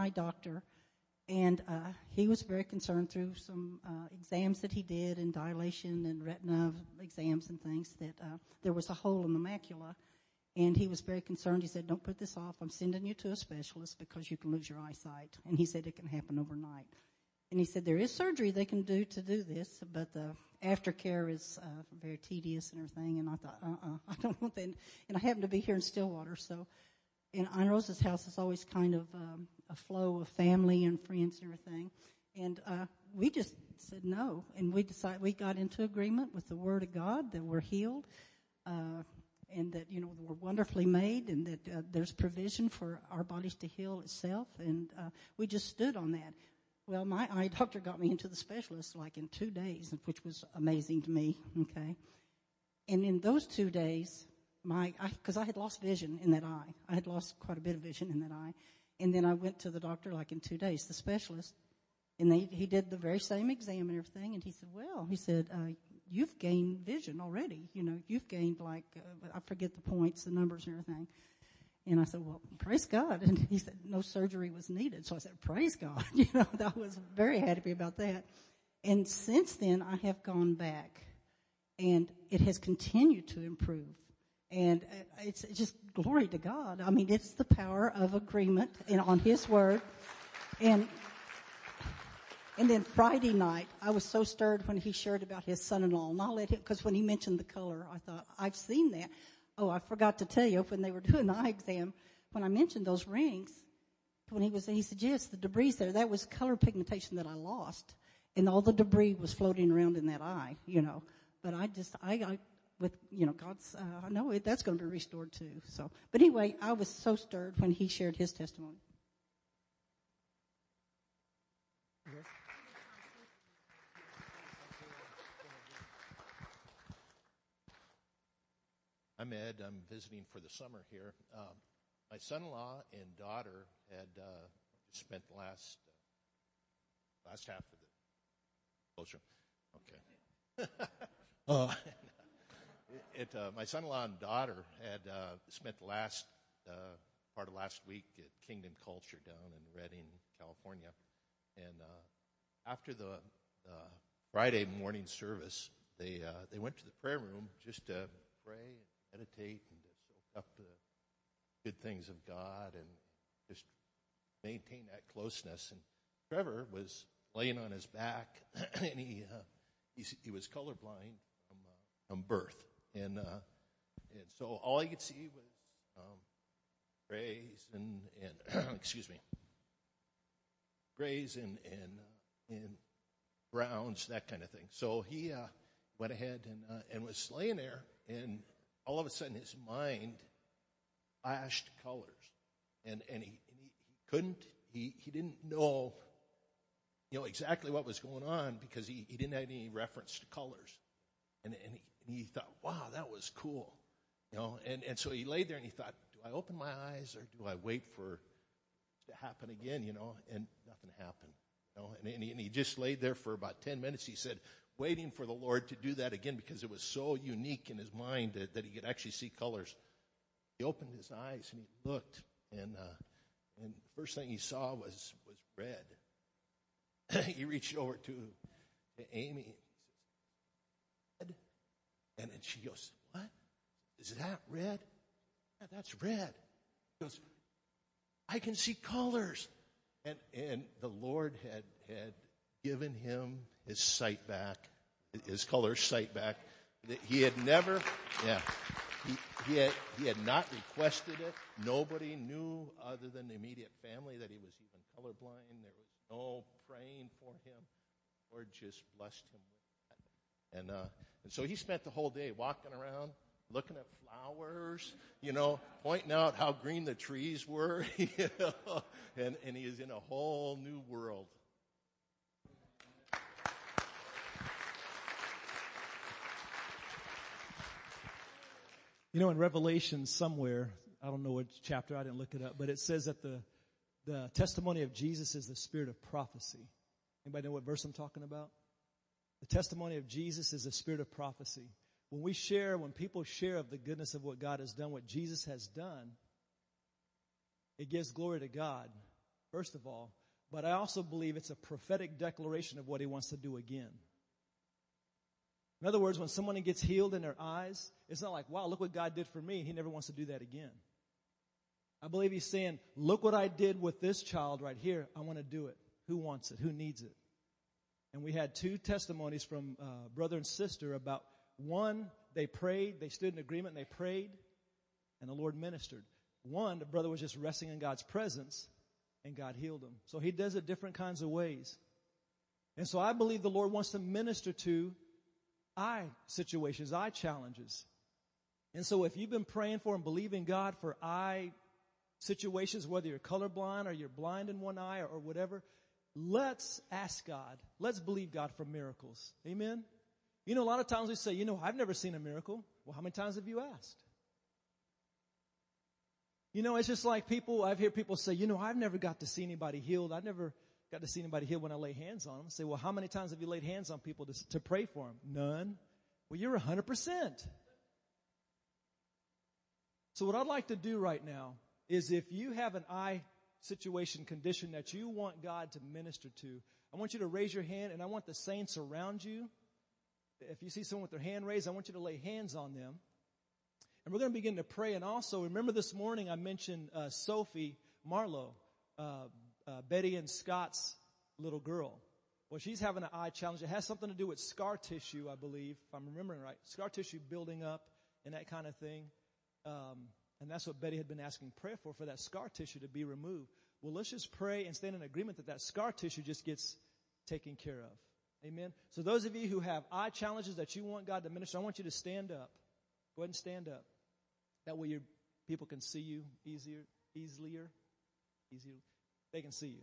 eye doctor, and uh, he was very concerned through some uh, exams that he did and dilation and retina exams and things that uh, there was a hole in the macula. And he was very concerned. He said, don't put this off. I'm sending you to a specialist because you can lose your eyesight. And he said it can happen overnight. And he said there is surgery they can do to do this, but the aftercare is uh, very tedious and everything. And I thought, uh-uh, I don't want that. And I happen to be here in Stillwater, so in Aunt Rosa's house is always kind of um, a flow of family and friends and everything. And uh, we just said no, and we decided we got into agreement with the Word of God that we're healed. Uh, and that you know we're wonderfully made, and that uh, there's provision for our bodies to heal itself, and uh, we just stood on that. Well, my eye doctor got me into the specialist like in two days, which was amazing to me. Okay. And in those two days, my, cause I had lost vision in that eye. I had lost quite a bit of vision in that eye. And then I went to the doctor like in two days, the specialist, and they, he did the very same exam and everything. And he said, well, he said, uh, you've gained vision already. You know, you've gained like, uh, I forget the points, the numbers and everything. And I said, well, praise God. And he said, no surgery was needed. So I said, praise God. You know, I was very happy about that. And since then, I have gone back and it has continued to improve. And uh, it's just glory to God. I mean, it's the power of agreement and on His word. And, and then Friday night, I was so stirred when he shared about his son-in-law. And I'll let him, cause when he mentioned the color, I thought, I've seen that. Oh, I forgot to tell you when they were doing the eye exam, when I mentioned those rings, when he was, he said, yes, the debris there, that was color pigmentation that I lost. And all the debris was floating around in that eye, you know. But I just, I, I with, you know, God's, uh, I know it, that's going to be restored too. So, but anyway, I was so stirred when he shared his testimony. Yes. I'm Ed. I'm visiting for the summer here. Um, my son-in-law and daughter had uh, spent the last uh, last half of the closure. Okay. uh, it, uh, my son-in-law and daughter had uh, spent the last uh, part of last week at Kingdom Culture down in Redding, California, and after the Friday morning service, they they went to the prayer room just to pray and meditate and to soak up the good things of God and just maintain that closeness. And Trevor was laying on his back, and he uh, he, he, was colorblind from uh, from birth, and uh, and so all he could see was um, grays and and excuse me, grays and and uh, and browns, that kind of thing. So he uh, went ahead and uh, and was laying there, and all of a sudden his mind flashed colors. And, and, he, and he, he couldn't, he, he didn't know, you know, exactly what was going on because he, he didn't have any reference to colors. And, and, he, he thought, wow, that was cool. You know, and, and so he laid there and he thought, do I open my eyes or do I wait for it to happen again, you know? And nothing happened. You know, and, and, he, and he just laid there for about 10 minutes. He said, waiting for the Lord to do that again because it was so unique in his mind that, that he could actually see colors. He opened his eyes and he looked, and uh, and the first thing he saw was was red. he reached over to to Amy and he says, "Red," and then she goes, "What? Is that red? Yeah, that's red." He goes, "I can see colors," and and the Lord had had given him his sight back, his color sight back. He had never, yeah, he, he, had, he had not requested it. Nobody knew other than the immediate family that he was even colorblind. There was no praying for him. The Lord just blessed him. And, uh, and so he spent the whole day walking around, looking at flowers, you know, pointing out how green the trees were, you know, and, and he is in a whole new world. You know, in Revelation somewhere, I don't know which chapter, I didn't look it up, but it says that the, the testimony of Jesus is the spirit of prophecy. Anybody know what verse I'm talking about? The testimony of Jesus is the spirit of prophecy. When we share, when people share of the goodness of what God has done, what Jesus has done, it gives glory to God. first of all, but I also believe it's a prophetic declaration of what he wants to do again. In other words, when someone gets healed in their eyes, it's not like, wow, look what God did for me. He never wants to do that again. I believe he's saying, look what I did with this child right here. I want to do it. Who wants it? Who needs it? And we had two testimonies from uh, brother and sister about one, they prayed, they stood in agreement and they prayed, and the Lord ministered. One, the brother was just resting in God's presence, and God healed him. So he does it different kinds of ways. And so I believe the Lord wants to minister to eye situations, eye challenges. And so if you've been praying for and believing God for eye situations, whether you're colorblind or you're blind in one eye or, or whatever, let's ask God. Let's believe God for miracles. Amen? You know, a lot of times we say, you know, I've never seen a miracle. Well, how many times have you asked? You know, it's just like people, I've heard people say, you know, I've never got to see anybody healed. I've never got to see anybody healed when I lay hands on them. I say, well, how many times have you laid hands on people to, to pray for them? None. Well, you're 100%. So what I'd like to do right now is if you have an eye situation, condition that you want God to minister to, I want you to raise your hand and I want the saints around you. If you see someone with their hand raised, I want you to lay hands on them. And we're going to begin to pray. And also, remember this morning I mentioned uh, Sophie Marlowe, uh, uh, Betty and Scott's little girl. Well, she's having an eye challenge. It has something to do with scar tissue, I believe, if I'm remembering right. Scar tissue building up and that kind of thing. Um, and that's what Betty had been asking prayer for, for that scar tissue to be removed. Well, let's just pray and stand in agreement that that scar tissue just gets taken care of. Amen. So those of you who have eye challenges that you want God to minister, I want you to stand up. Go ahead and stand up. That way your people can see you easier, easier, easier. They can see you.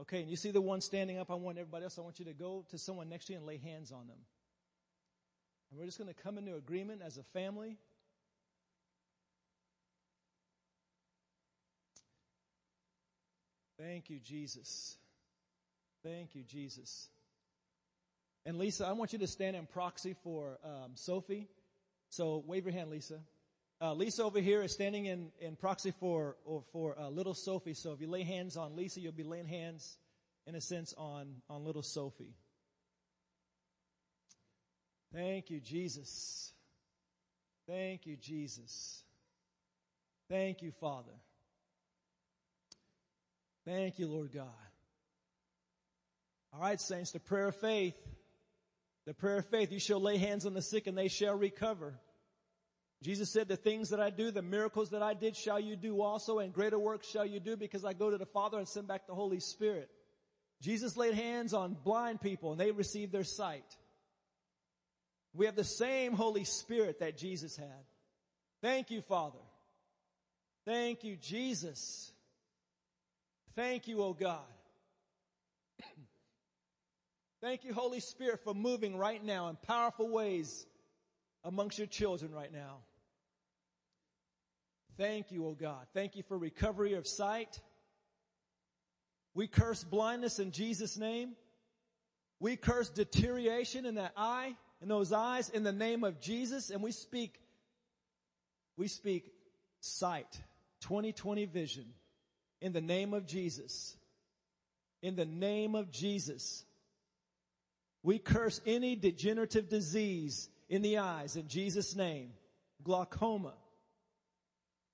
Okay, and you see the one standing up, I want everybody else, I want you to go to someone next to you and lay hands on them. And we're just going to come into agreement as a family. Thank you, Jesus. Thank you, Jesus. And Lisa, I want you to stand in proxy for um, Sophie. So wave your hand, Lisa. Uh, Lisa over here is standing in, in proxy for or for uh, little Sophie. So if you lay hands on Lisa, you'll be laying hands, in a sense, on on little Sophie. Thank you, Jesus. Thank you, Jesus. Thank you, Father. Thank you, Lord God. All right, saints, the prayer of faith. The prayer of faith. You shall lay hands on the sick and they shall recover. Jesus said, the things that I do, the miracles that I did shall you do also and greater works shall you do because I go to the Father and send back the Holy Spirit. Jesus laid hands on blind people and they received their sight. We have the same Holy Spirit that Jesus had. Thank you, Father. Thank you, Jesus. Thank you, oh God. Thank you, Holy Spirit, for moving right now in powerful ways amongst your children right now. Thank you, oh God. Thank you for recovery of sight. We curse blindness in Jesus' name. We curse deterioration in that eye, in those eyes, in the name of Jesus, and we speak, we speak sight, 2020 vision, in the name of Jesus. In the name of Jesus. We curse any degenerative disease in the eyes in Jesus' name. Glaucoma.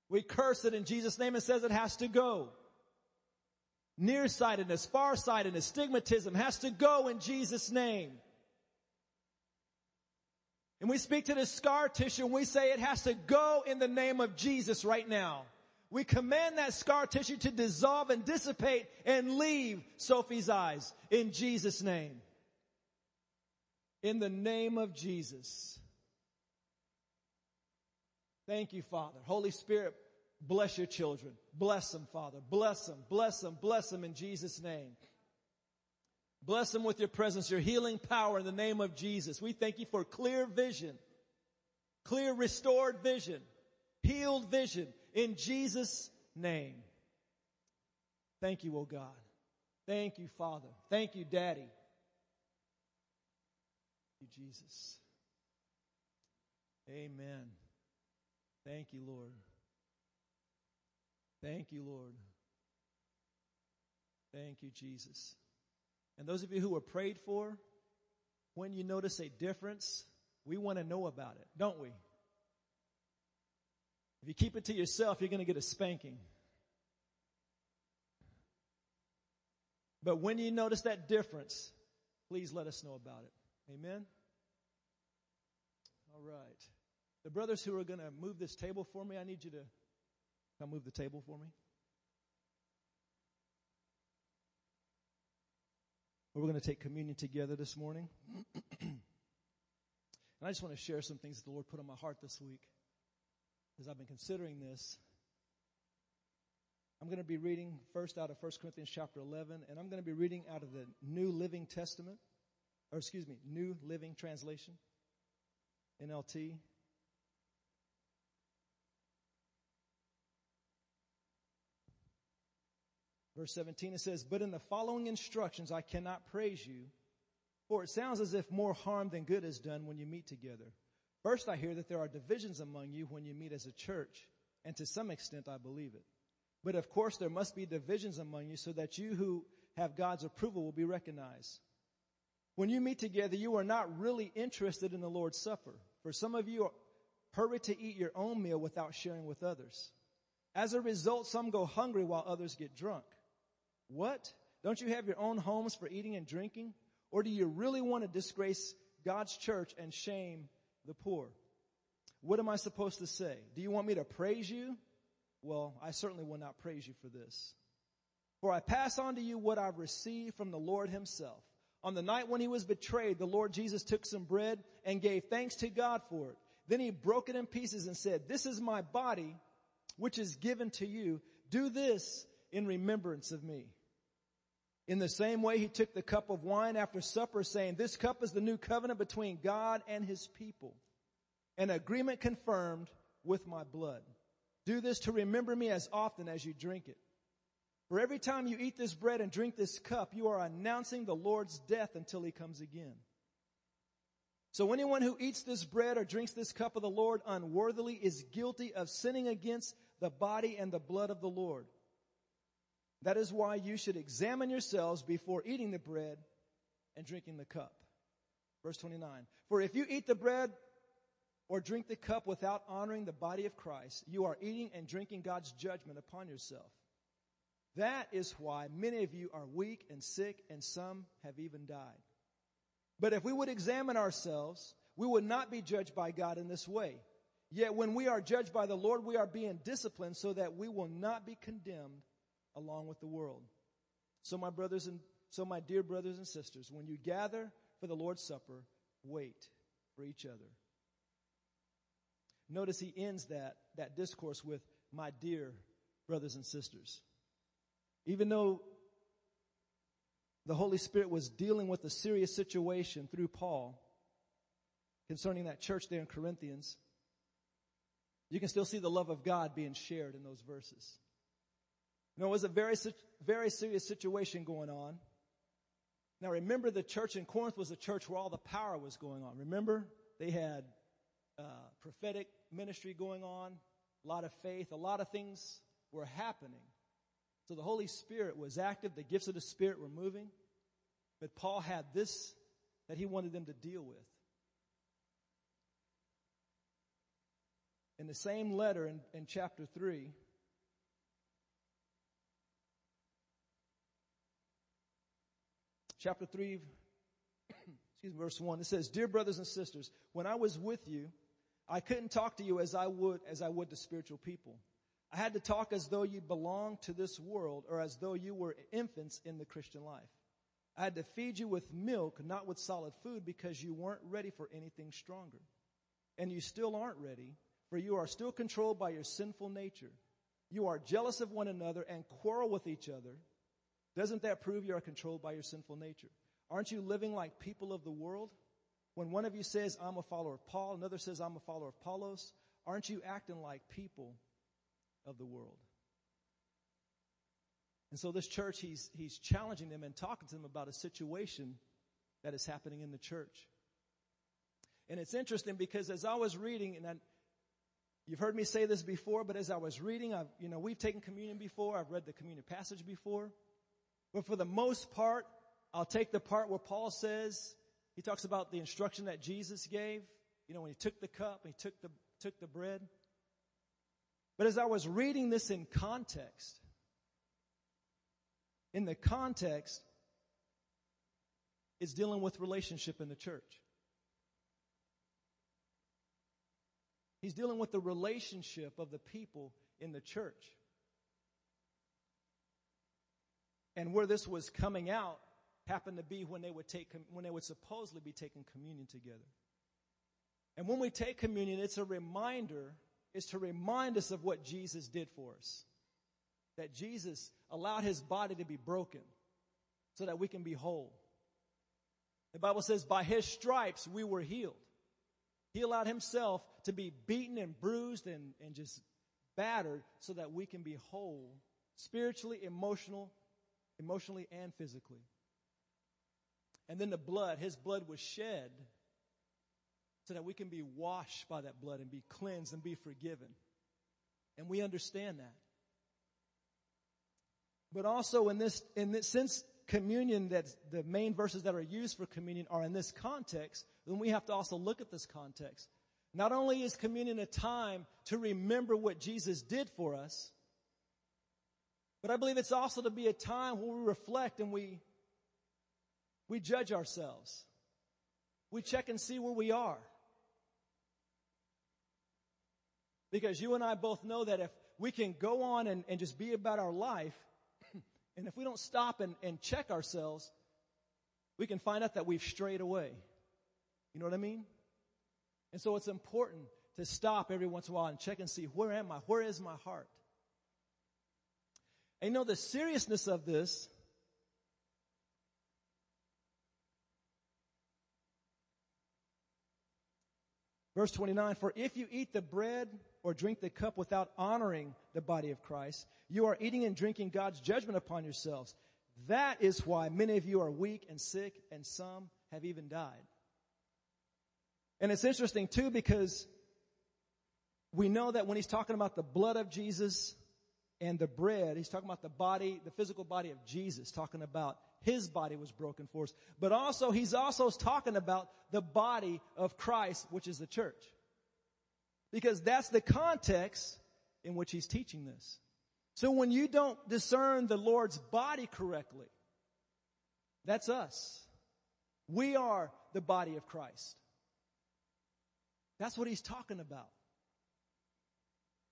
We curse it in Jesus' name and says it has to go. Nearsightedness, farsightedness, stigmatism has to go in Jesus' name. And we speak to the scar tissue and we say it has to go in the name of Jesus right now. We command that scar tissue to dissolve and dissipate and leave Sophie's eyes in Jesus' name in the name of Jesus. Thank you, Father. Holy Spirit, bless your children. Bless them, Father. Bless them, bless them, bless them in Jesus' name. Bless them with your presence, your healing power in the name of Jesus. We thank you for clear vision, clear restored vision, healed vision in Jesus' name. Thank you, oh God. Thank you, Father. Thank you, Daddy Thank you, Jesus. Amen. Thank you, Lord. Thank you, Lord. Thank you, Jesus. And those of you who were prayed for, when you notice a difference, we want to know about it, don't we? If you keep it to yourself, you're going to get a spanking. But when you notice that difference, please let us know about it. Amen? All right. The brothers who are going to move this table for me, I need you to come move the table for me. We're going to take communion together this morning. and I just want to share some things that the Lord put on my heart this week as I've been considering this. I'm going to be reading first out of 1 Corinthians chapter 11, and I'm going to be reading out of the New Living Testament, or excuse me, New Living Translation, NLT. Verse 17, it says, But in the following instructions I cannot praise you, for it sounds as if more harm than good is done when you meet together. First, I hear that there are divisions among you when you meet as a church, and to some extent I believe it. But of course, there must be divisions among you so that you who have God's approval will be recognized. When you meet together, you are not really interested in the Lord's Supper. For some of you hurry to eat your own meal without sharing with others. As a result, some go hungry while others get drunk. What? Don't you have your own homes for eating and drinking? Or do you really want to disgrace God's church and shame the poor? What am I supposed to say? Do you want me to praise you? Well, I certainly will not praise you for this. For I pass on to you what I've received from the Lord himself. On the night when he was betrayed, the Lord Jesus took some bread and gave thanks to God for it. Then he broke it in pieces and said, this is my body, which is given to you. Do this in remembrance of me. In the same way, he took the cup of wine after supper saying, this cup is the new covenant between God and his people, an agreement confirmed with my blood. Do this to remember me as often as you drink it. For every time you eat this bread and drink this cup, you are announcing the Lord's death until he comes again. So anyone who eats this bread or drinks this cup of the Lord unworthily is guilty of sinning against the body and the blood of the Lord. That is why you should examine yourselves before eating the bread and drinking the cup. Verse 29. For if you eat the bread or drink the cup without honoring the body of Christ, you are eating and drinking God's judgment upon yourself. That is why many of you are weak and sick and some have even died. But if we would examine ourselves, we would not be judged by God in this way. Yet when we are judged by the Lord, we are being disciplined so that we will not be condemned along with the world. So my brothers and, so my dear brothers and sisters, when you gather for the Lord's Supper, wait for each other. Notice he ends that, that discourse with, my dear brothers and sisters. Even though the Holy Spirit was dealing with a serious situation through Paul concerning that church there in Corinthians, you can still see the love of God being shared in those verses. Know, it was a very, very serious situation going on. Now remember the church in Corinth was a church where all the power was going on. Remember? They had uh, prophetic ministry going on, a lot of faith, a lot of things were happening. So the Holy Spirit was active, the gifts of the Spirit were moving. But Paul had this that he wanted them to deal with. In the same letter in, in chapter 3, chapter 3, excuse me, verse 1, it says, Dear brothers and sisters, when I was with you, I couldn't talk to you as I would, as I would to spiritual people. I had to talk as though you belonged to this world or as though you were infants in the Christian life. I had to feed you with milk, not with solid food because you weren't ready for anything stronger. And you still aren't ready, for you are still controlled by your sinful nature. You are jealous of one another and quarrel with each other. Doesn't that prove you are controlled by your sinful nature? Aren't you living like people of the world? When one of you says, I'm a follower of Paul, another says, I'm a follower of Apollos, aren't you acting like people of the world? And so this church, he's, he's challenging them and talking to them about a situation that is happening in the church. And it's interesting because as I was reading, and I, you've heard me say this before, but as I was reading, I've, you know, we've taken communion before, I've read the communion passage before. But for the most part, I'll take the part where Paul says, he talks about the instruction that Jesus gave, you know, when he took the cup, and he took the, took the bread. But as I was reading this in context, in the context, it's dealing with relationship in the church. He's dealing with the relationship of the people in the church. And where this was coming out happened to be when they would take, when they would supposedly be taking communion together. And when we take communion, it's a reminder, it's to remind us of what Jesus did for us. That Jesus allowed his body to be broken so that we can be whole. The Bible says, by his stripes we were healed. He allowed himself to be beaten and bruised and, and just battered so that we can be whole, spiritually, emotional, emotionally and physically. And then the blood, his blood was shed so that we can be washed by that blood and be cleansed and be forgiven. And we understand that. But also in this, in this, since communion that's the main verses that are used for communion are in this context, then we have to also look at this context. Not only is communion a time to remember what Jesus did for us, but I believe it's also to be a time where we reflect and we, we judge ourselves. We check and see where we are. Because you and I both know that if we can go on and, and just be about our life, and if we don't stop and, and check ourselves, we can find out that we've strayed away. You know what I mean? And so it's important to stop every once in a while and check and see where am I? Where is my heart? And you know the seriousness of this Verse 29, for if you eat the bread or drink the cup without honoring the body of Christ, you are eating and drinking God's judgment upon yourselves. That is why many of you are weak and sick and some have even died. And it's interesting too because we know that when he's talking about the blood of Jesus and the bread, he's talking about the body, the physical body of Jesus, talking about his body was broken for us. But also, he's also talking about the body of Christ, which is the church. Because that's the context in which he's teaching this. So when you don't discern the Lord's body correctly, that's us. We are the body of Christ. That's what he's talking about.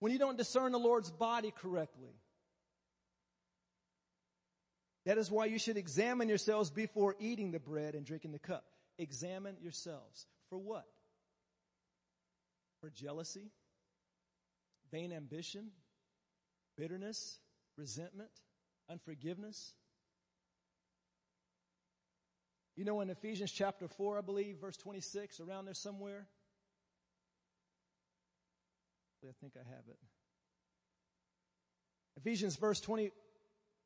When you don't discern the Lord's body correctly, that is why you should examine yourselves before eating the bread and drinking the cup. Examine yourselves. For what? For jealousy, vain ambition, bitterness, resentment, unforgiveness. You know, in Ephesians chapter 4, I believe, verse 26, around there somewhere. I think I have it. Ephesians verse 20,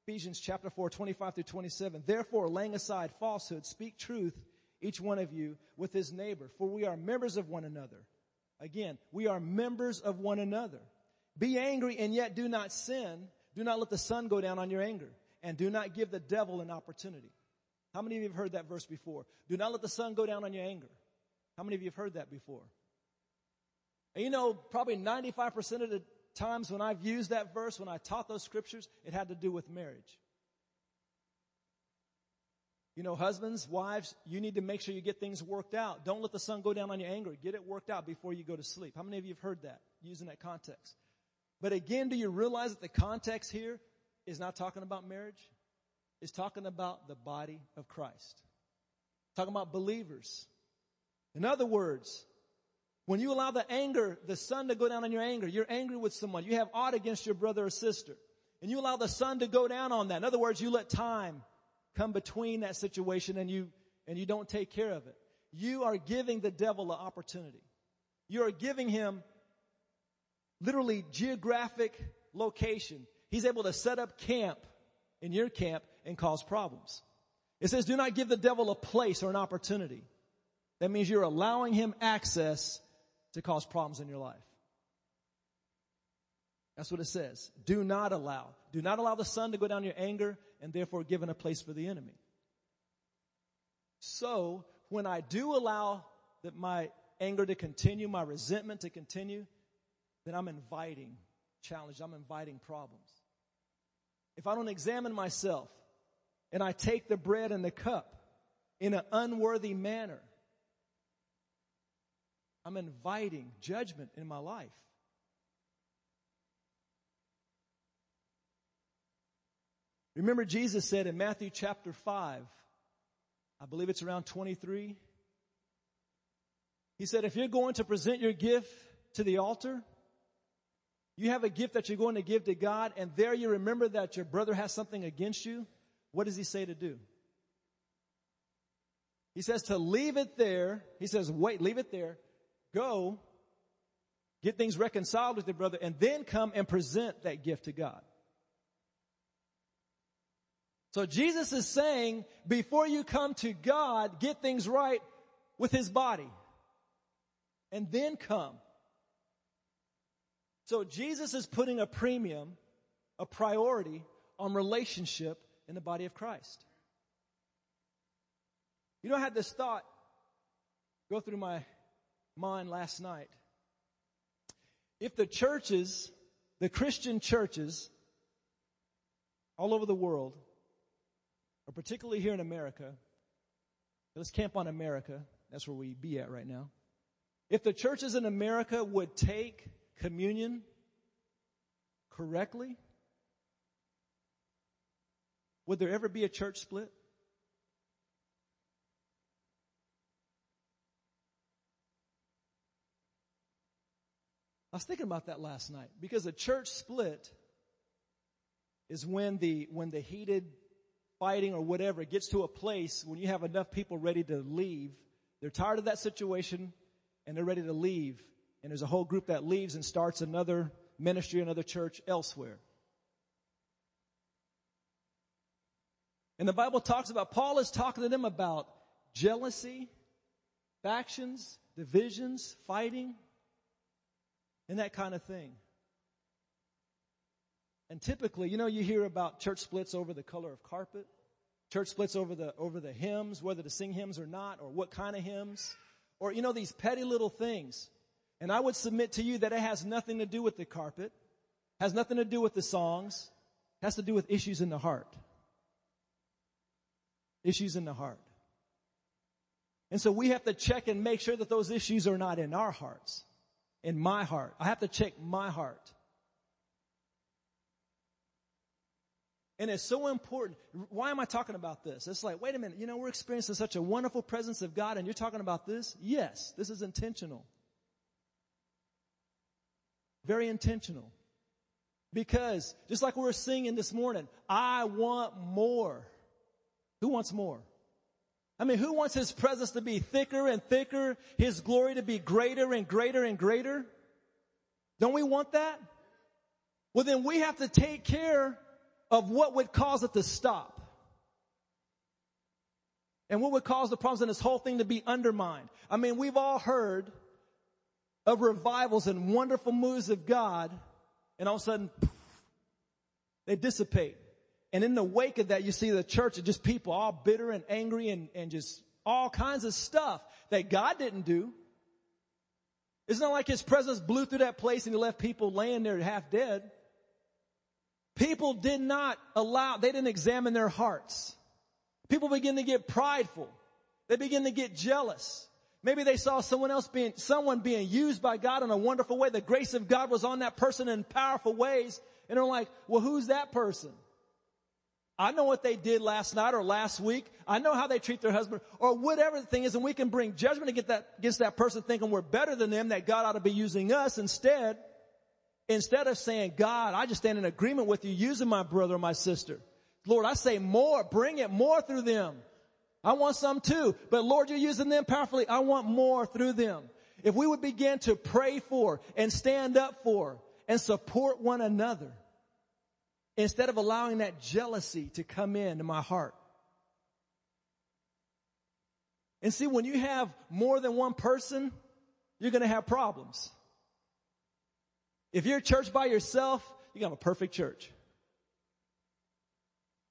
Ephesians chapter 4, 25 through 27. Therefore, laying aside falsehood, speak truth, each one of you, with his neighbor, for we are members of one another. Again, we are members of one another. Be angry and yet do not sin. Do not let the sun go down on your anger and do not give the devil an opportunity. How many of you have heard that verse before? Do not let the sun go down on your anger. How many of you have heard that before? And you know, probably 95% of the times when I've used that verse, when I taught those scriptures, it had to do with marriage. You know, husbands, wives, you need to make sure you get things worked out. Don't let the sun go down on your anger. Get it worked out before you go to sleep. How many of you have heard that using that context? But again, do you realize that the context here is not talking about marriage? It's talking about the body of Christ. Talking about believers. In other words, when you allow the anger, the sun to go down on your anger, you're angry with someone, you have aught against your brother or sister, and you allow the sun to go down on that. In other words, you let time come between that situation and you, and you don't take care of it. You are giving the devil an opportunity. You are giving him literally geographic location. He's able to set up camp in your camp and cause problems. It says, do not give the devil a place or an opportunity. That means you're allowing him access to cause problems in your life. That's what it says. Do not allow. Do not allow the sun to go down your anger and therefore given a place for the enemy. So when I do allow that my anger to continue, my resentment to continue, then I'm inviting challenge. I'm inviting problems. If I don't examine myself and I take the bread and the cup in an unworthy manner, I'm inviting judgment in my life. Remember, Jesus said in Matthew chapter 5, I believe it's around 23. He said, if you're going to present your gift to the altar, you have a gift that you're going to give to God, and there you remember that your brother has something against you. What does he say to do? He says to leave it there. He says, wait, leave it there. Go, get things reconciled with your brother, and then come and present that gift to God. So Jesus is saying, before you come to God, get things right with his body. And then come. So Jesus is putting a premium, a priority on relationship in the body of Christ. You know, I had this thought go through my mind last night. If the churches, the Christian churches all over the world, or particularly here in America, let's camp on America. That's where we be at right now. If the churches in America would take communion correctly, would there ever be a church split? I was thinking about that last night because a church split is when the, when the heated fighting or whatever gets to a place when you have enough people ready to leave. They're tired of that situation and they're ready to leave. And there's a whole group that leaves and starts another ministry, another church elsewhere. And the Bible talks about, Paul is talking to them about jealousy, factions, divisions, fighting, and that kind of thing. And typically, you know, you hear about church splits over the color of carpet, church splits over the, over the hymns, whether to sing hymns or not, or what kind of hymns, or, you know, these petty little things. And I would submit to you that it has nothing to do with the carpet, has nothing to do with the songs, has to do with issues in the heart. Issues in the heart. And so we have to check and make sure that those issues are not in our hearts, in my heart. I have to check my heart. And it's so important. Why am I talking about this? It's like, wait a minute, you know, we're experiencing such a wonderful presence of God and you're talking about this? Yes, this is intentional. Very intentional. Because just like we were singing this morning, I want more. Who wants more? I mean, who wants his presence to be thicker and thicker, his glory to be greater and greater and greater? Don't we want that? Well, then we have to take care of what would cause it to stop. And what would cause the problems in this whole thing to be undermined. I mean, we've all heard of revivals and wonderful moves of God, and all of a sudden, poof, they dissipate. And in the wake of that, you see the church of just people all bitter and angry and, and just all kinds of stuff that God didn't do. It's not like his presence blew through that place and he left people laying there half dead. People did not allow, they didn't examine their hearts. People begin to get prideful. They begin to get jealous. Maybe they saw someone else being, someone being used by God in a wonderful way. The grace of God was on that person in powerful ways. And they're like, well, who's that person? I know what they did last night or last week. I know how they treat their husband or whatever the thing is. And we can bring judgment against that, person thinking we're better than them, that God ought to be using us instead. Instead of saying, God, I just stand in agreement with you using my brother or my sister. Lord, I say more, bring it more through them. I want some too, but Lord, you're using them powerfully. I want more through them. If we would begin to pray for and stand up for and support one another instead of allowing that jealousy to come into my heart. And see, when you have more than one person, you're going to have problems. If you're a church by yourself, you're going to have a perfect church.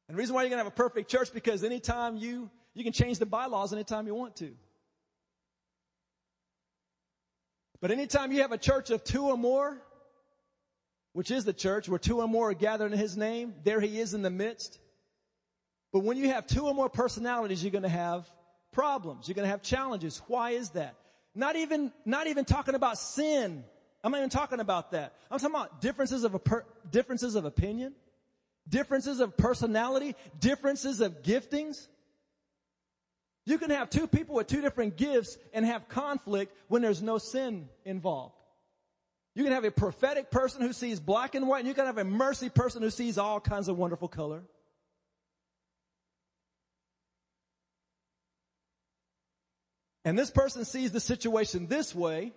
And the reason why you're going to have a perfect church because anytime you, you can change the bylaws anytime you want to. But anytime you have a church of two or more, which is the church where two or more are gathered in his name, there he is in the midst. But when you have two or more personalities, you're going to have problems. You're going to have challenges. Why is that? Not even, not even talking about sin. I'm not even talking about that. I'm talking about differences of, per, differences of opinion, differences of personality, differences of giftings. You can have two people with two different gifts and have conflict when there's no sin involved. You can have a prophetic person who sees black and white and you can have a mercy person who sees all kinds of wonderful color. And this person sees the situation this way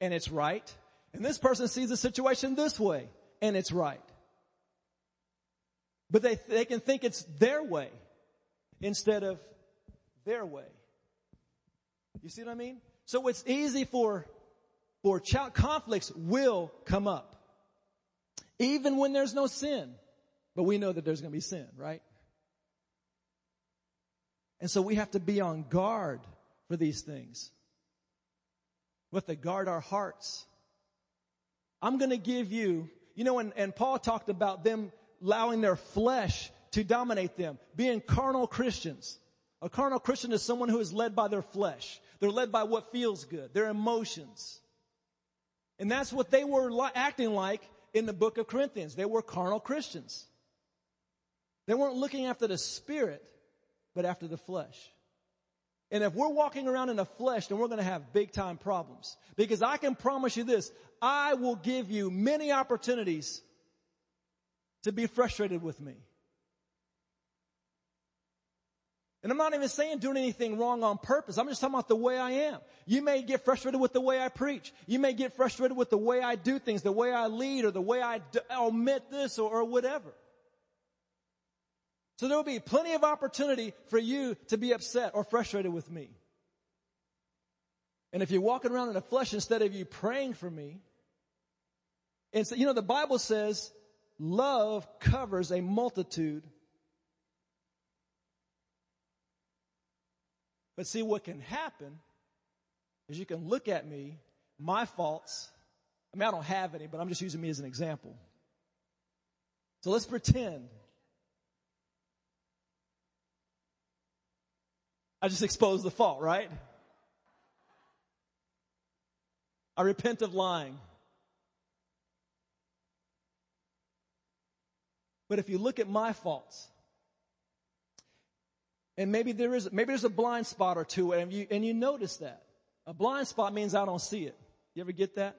and it's right. And this person sees the situation this way and it's right. But they, they can think it's their way instead of their way. You see what I mean? So it's easy for, for conflicts will come up. Even when there's no sin. But we know that there's going to be sin, right? And so we have to be on guard for these things. We have to guard our hearts. I'm going to give you, you know, and, and Paul talked about them allowing their flesh to dominate them, being carnal Christians. A carnal Christian is someone who is led by their flesh. They're led by what feels good, their emotions. And that's what they were acting like in the book of Corinthians. They were carnal Christians. They weren't looking after the spirit, but after the flesh. And if we're walking around in the flesh, then we're going to have big time problems. Because I can promise you this, I will give you many opportunities to be frustrated with me. And I'm not even saying doing anything wrong on purpose. I'm just talking about the way I am. You may get frustrated with the way I preach. You may get frustrated with the way I do things, the way I lead, or the way I omit this or, or whatever. So there will be plenty of opportunity for you to be upset or frustrated with me. And if you're walking around in the flesh instead of you praying for me, and so, you know, the Bible says love covers a multitude But see, what can happen is you can look at me, my faults. I mean, I don't have any, but I'm just using me as an example. So let's pretend I just exposed the fault, right? I repent of lying. But if you look at my faults, and maybe there is, maybe there's a blind spot or two and you, and you notice that. A blind spot means I don't see it. You ever get that?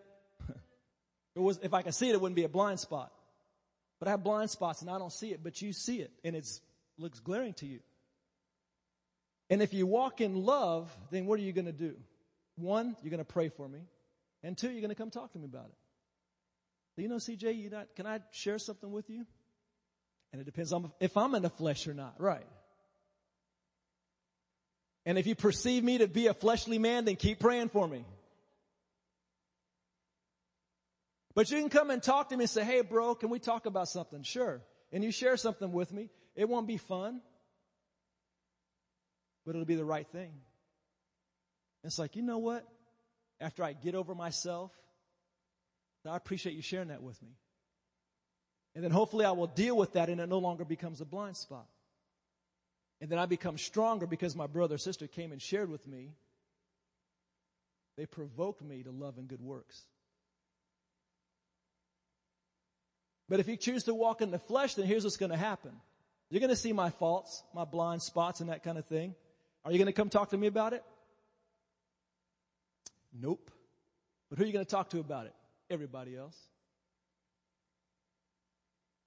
was, if I can see it, it wouldn't be a blind spot. But I have blind spots and I don't see it, but you see it and it looks glaring to you. And if you walk in love, then what are you going to do? One, you're going to pray for me. And two, you're going to come talk to me about it. You know, CJ, you not, can I share something with you? And it depends on if I'm in the flesh or not, right? And if you perceive me to be a fleshly man, then keep praying for me. But you can come and talk to me and say, hey bro, can we talk about something? Sure. And you share something with me. It won't be fun, but it'll be the right thing. It's like, you know what? After I get over myself, I appreciate you sharing that with me. And then hopefully I will deal with that and it no longer becomes a blind spot. And then I become stronger because my brother or sister came and shared with me. They provoked me to love and good works. But if you choose to walk in the flesh, then here's what's going to happen. You're going to see my faults, my blind spots, and that kind of thing. Are you going to come talk to me about it? Nope. But who are you going to talk to about it? Everybody else.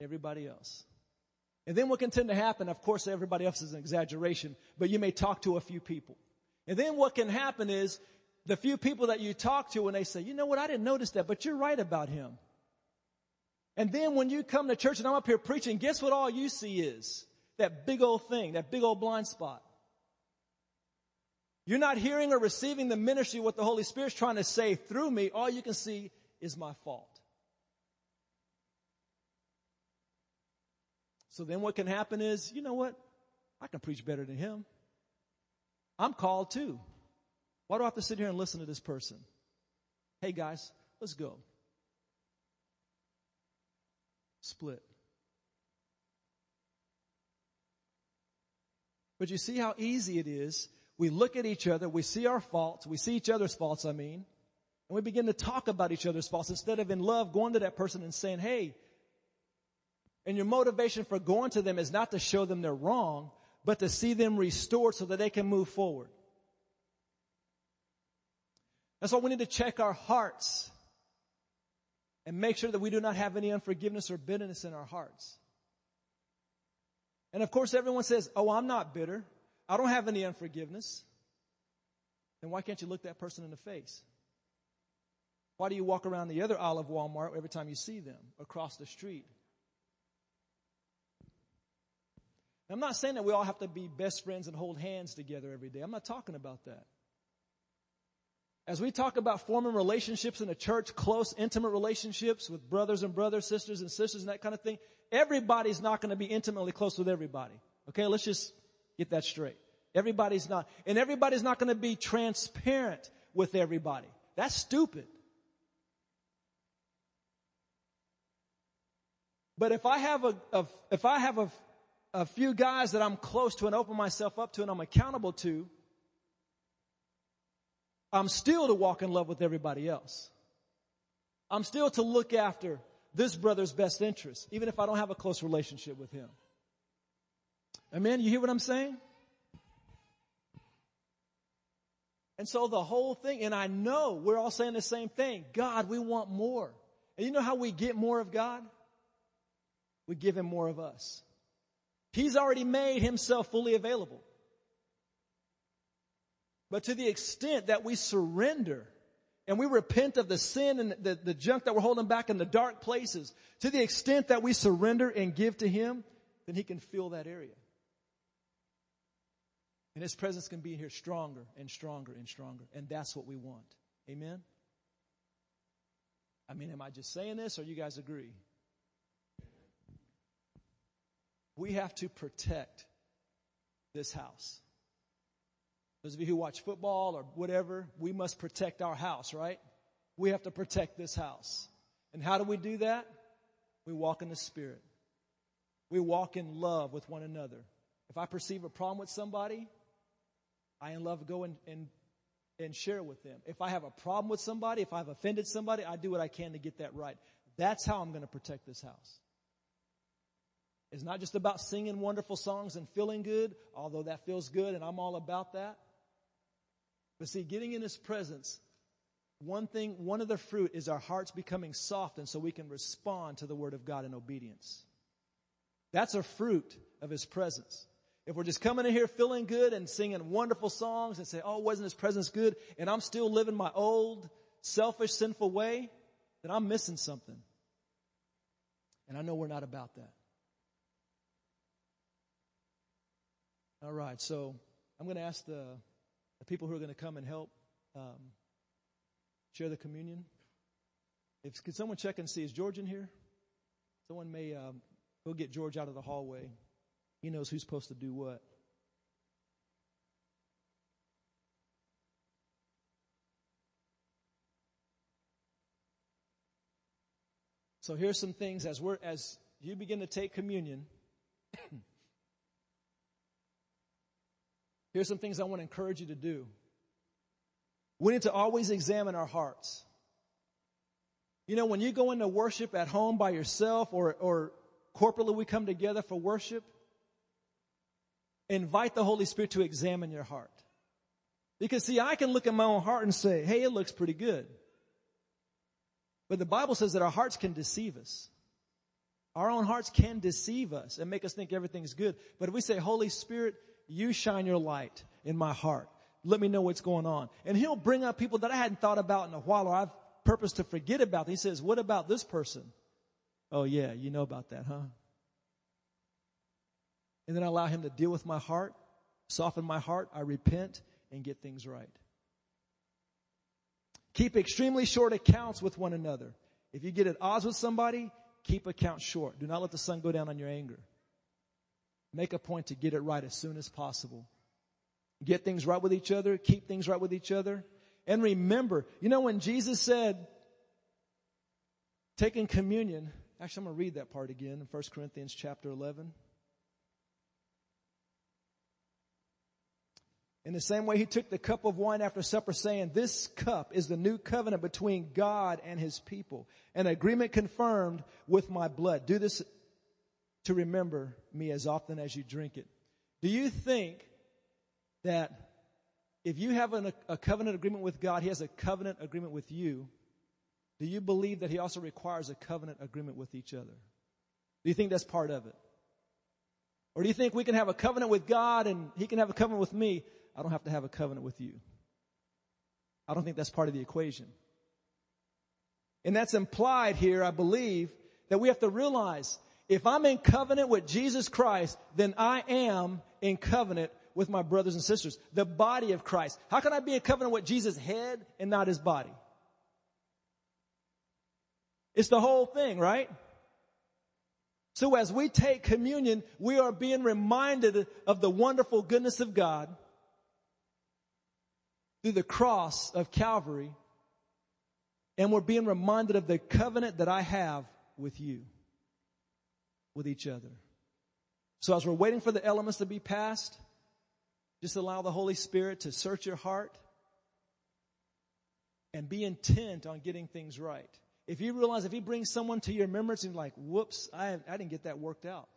Everybody else. And then what can tend to happen, of course, everybody else is an exaggeration, but you may talk to a few people. And then what can happen is the few people that you talk to and they say, you know what, I didn't notice that, but you're right about him. And then when you come to church and I'm up here preaching, guess what all you see is? That big old thing, that big old blind spot. You're not hearing or receiving the ministry what the Holy Spirit's trying to say through me. All you can see is my fault. So then what can happen is, you know what? I can preach better than him. I'm called too. Why do I have to sit here and listen to this person? Hey guys, let's go. Split. But you see how easy it is. We look at each other, we see our faults, we see each other's faults, I mean, and we begin to talk about each other's faults instead of in love going to that person and saying, hey, and your motivation for going to them is not to show them they're wrong, but to see them restored so that they can move forward. That's why we need to check our hearts and make sure that we do not have any unforgiveness or bitterness in our hearts. And of course, everyone says, Oh, I'm not bitter. I don't have any unforgiveness. Then why can't you look that person in the face? Why do you walk around the other aisle of Walmart every time you see them across the street? I'm not saying that we all have to be best friends and hold hands together every day. I'm not talking about that. As we talk about forming relationships in a church, close, intimate relationships with brothers and brothers, sisters and sisters and that kind of thing, everybody's not going to be intimately close with everybody. Okay, let's just get that straight. Everybody's not. And everybody's not going to be transparent with everybody. That's stupid. But if I have a, a if I have a, a few guys that I'm close to and open myself up to and I'm accountable to, I'm still to walk in love with everybody else. I'm still to look after this brother's best interest, even if I don't have a close relationship with him. Amen. You hear what I'm saying? And so the whole thing, and I know we're all saying the same thing. God, we want more. And you know how we get more of God? We give him more of us. He's already made himself fully available. But to the extent that we surrender and we repent of the sin and the, the junk that we're holding back in the dark places, to the extent that we surrender and give to Him, then He can fill that area. And His presence can be here stronger and stronger and stronger. And that's what we want. Amen? I mean, am I just saying this or you guys agree? We have to protect this house. Those of you who watch football or whatever, we must protect our house, right? We have to protect this house. And how do we do that? We walk in the Spirit. We walk in love with one another. If I perceive a problem with somebody, I in love go and, and, and share with them. If I have a problem with somebody, if I've offended somebody, I do what I can to get that right. That's how I'm going to protect this house. It's not just about singing wonderful songs and feeling good, although that feels good and I'm all about that. But see, getting in His presence, one thing, one of the fruit is our hearts becoming softened so we can respond to the Word of God in obedience. That's a fruit of His presence. If we're just coming in here feeling good and singing wonderful songs and say, oh, wasn't His presence good? And I'm still living my old, selfish, sinful way, then I'm missing something. And I know we're not about that. All right, so I'm going to ask the the people who are going to come and help um, share the communion. If could someone check and see is George in here? Someone may um, go get George out of the hallway. He knows who's supposed to do what. So here's some things as we're as you begin to take communion. Here's some things I want to encourage you to do. We need to always examine our hearts. You know, when you go into worship at home by yourself or, or corporately we come together for worship, invite the Holy Spirit to examine your heart. Because see, I can look at my own heart and say, hey, it looks pretty good. But the Bible says that our hearts can deceive us. Our own hearts can deceive us and make us think everything's good. But if we say, Holy Spirit, you shine your light in my heart. Let me know what's going on. And he'll bring up people that I hadn't thought about in a while or I've purposed to forget about. He says, what about this person? Oh yeah, you know about that, huh? And then I allow him to deal with my heart, soften my heart. I repent and get things right. Keep extremely short accounts with one another. If you get at odds with somebody, keep accounts short. Do not let the sun go down on your anger. Make a point to get it right as soon as possible. Get things right with each other, keep things right with each other. And remember, you know, when Jesus said, taking communion, actually, I'm going to read that part again in 1 Corinthians chapter 11. In the same way, he took the cup of wine after supper, saying, This cup is the new covenant between God and his people, an agreement confirmed with my blood. Do this to remember me as often as you drink it. Do you think that if you have an, a covenant agreement with God, he has a covenant agreement with you? Do you believe that he also requires a covenant agreement with each other? Do you think that's part of it? Or do you think we can have a covenant with God and he can have a covenant with me? I don't have to have a covenant with you. I don't think that's part of the equation. And that's implied here, I believe, that we have to realize if I'm in covenant with Jesus Christ, then I am in covenant with my brothers and sisters, the body of Christ. How can I be in covenant with Jesus' head and not his body? It's the whole thing, right? So as we take communion, we are being reminded of the wonderful goodness of God through the cross of Calvary. And we're being reminded of the covenant that I have with you, with each other. So as we're waiting for the elements to be passed, just allow the Holy Spirit to search your heart and be intent on getting things right. If you realize if he brings someone to your remembrance and like, whoops, I, I didn't get that worked out.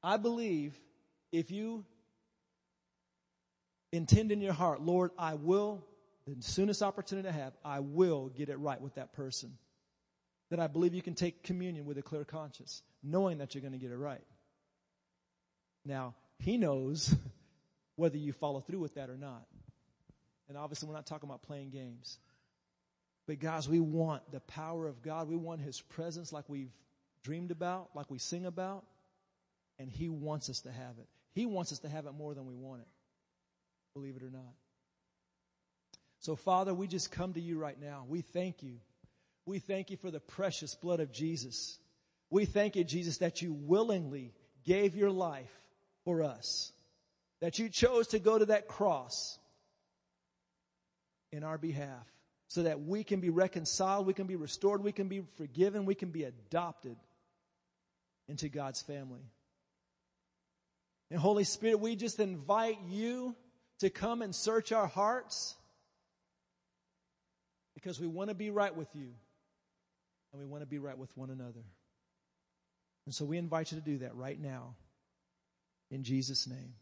I believe if you intend in your heart, Lord, I will, the soonest opportunity I have, I will get it right with that person. Then I believe you can take communion with a clear conscience, knowing that you're going to get it right. Now, He knows whether you follow through with that or not. And obviously, we're not talking about playing games. But, guys, we want the power of God. We want His presence like we've dreamed about, like we sing about. And He wants us to have it. He wants us to have it more than we want it believe it or not. So, Father, we just come to you right now. We thank you. We thank you for the precious blood of Jesus. We thank you, Jesus, that you willingly gave your life for us, that you chose to go to that cross in our behalf so that we can be reconciled, we can be restored, we can be forgiven, we can be adopted into God's family. And Holy Spirit, we just invite you to come and search our hearts because we want to be right with you and we want to be right with one another. And so we invite you to do that right now. In Jesus' name,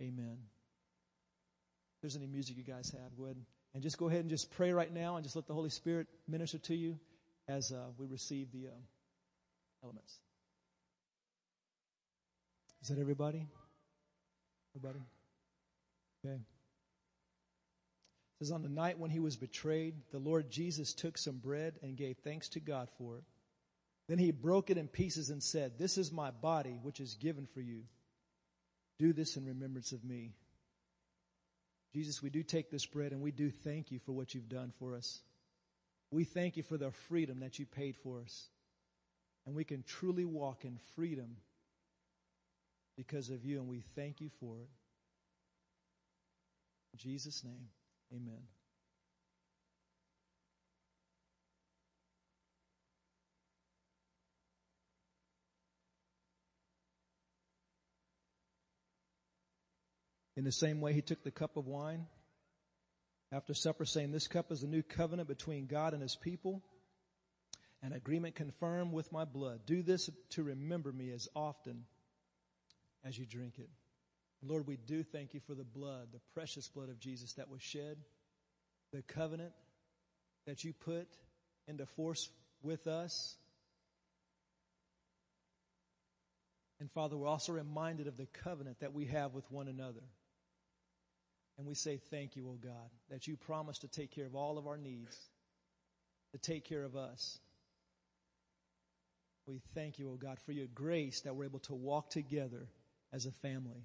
amen. If there's any music you guys have, go ahead and just go ahead and just pray right now and just let the Holy Spirit minister to you as uh, we receive the uh, elements. Is that everybody? Everybody? Okay. It says, On the night when he was betrayed, the Lord Jesus took some bread and gave thanks to God for it. Then he broke it in pieces and said, This is my body, which is given for you. Do this in remembrance of me. Jesus, we do take this bread and we do thank you for what you've done for us. We thank you for the freedom that you paid for us. And we can truly walk in freedom because of you, and we thank you for it. In Jesus' name, amen. In the same way, he took the cup of wine after supper, saying, This cup is the new covenant between God and his people, an agreement confirmed with my blood. Do this to remember me as often as you drink it. Lord, we do thank you for the blood, the precious blood of Jesus that was shed, the covenant that you put into force with us. And Father, we're also reminded of the covenant that we have with one another. And we say thank you, O God, that you promised to take care of all of our needs, to take care of us. We thank you, O God, for your grace that we're able to walk together as a family.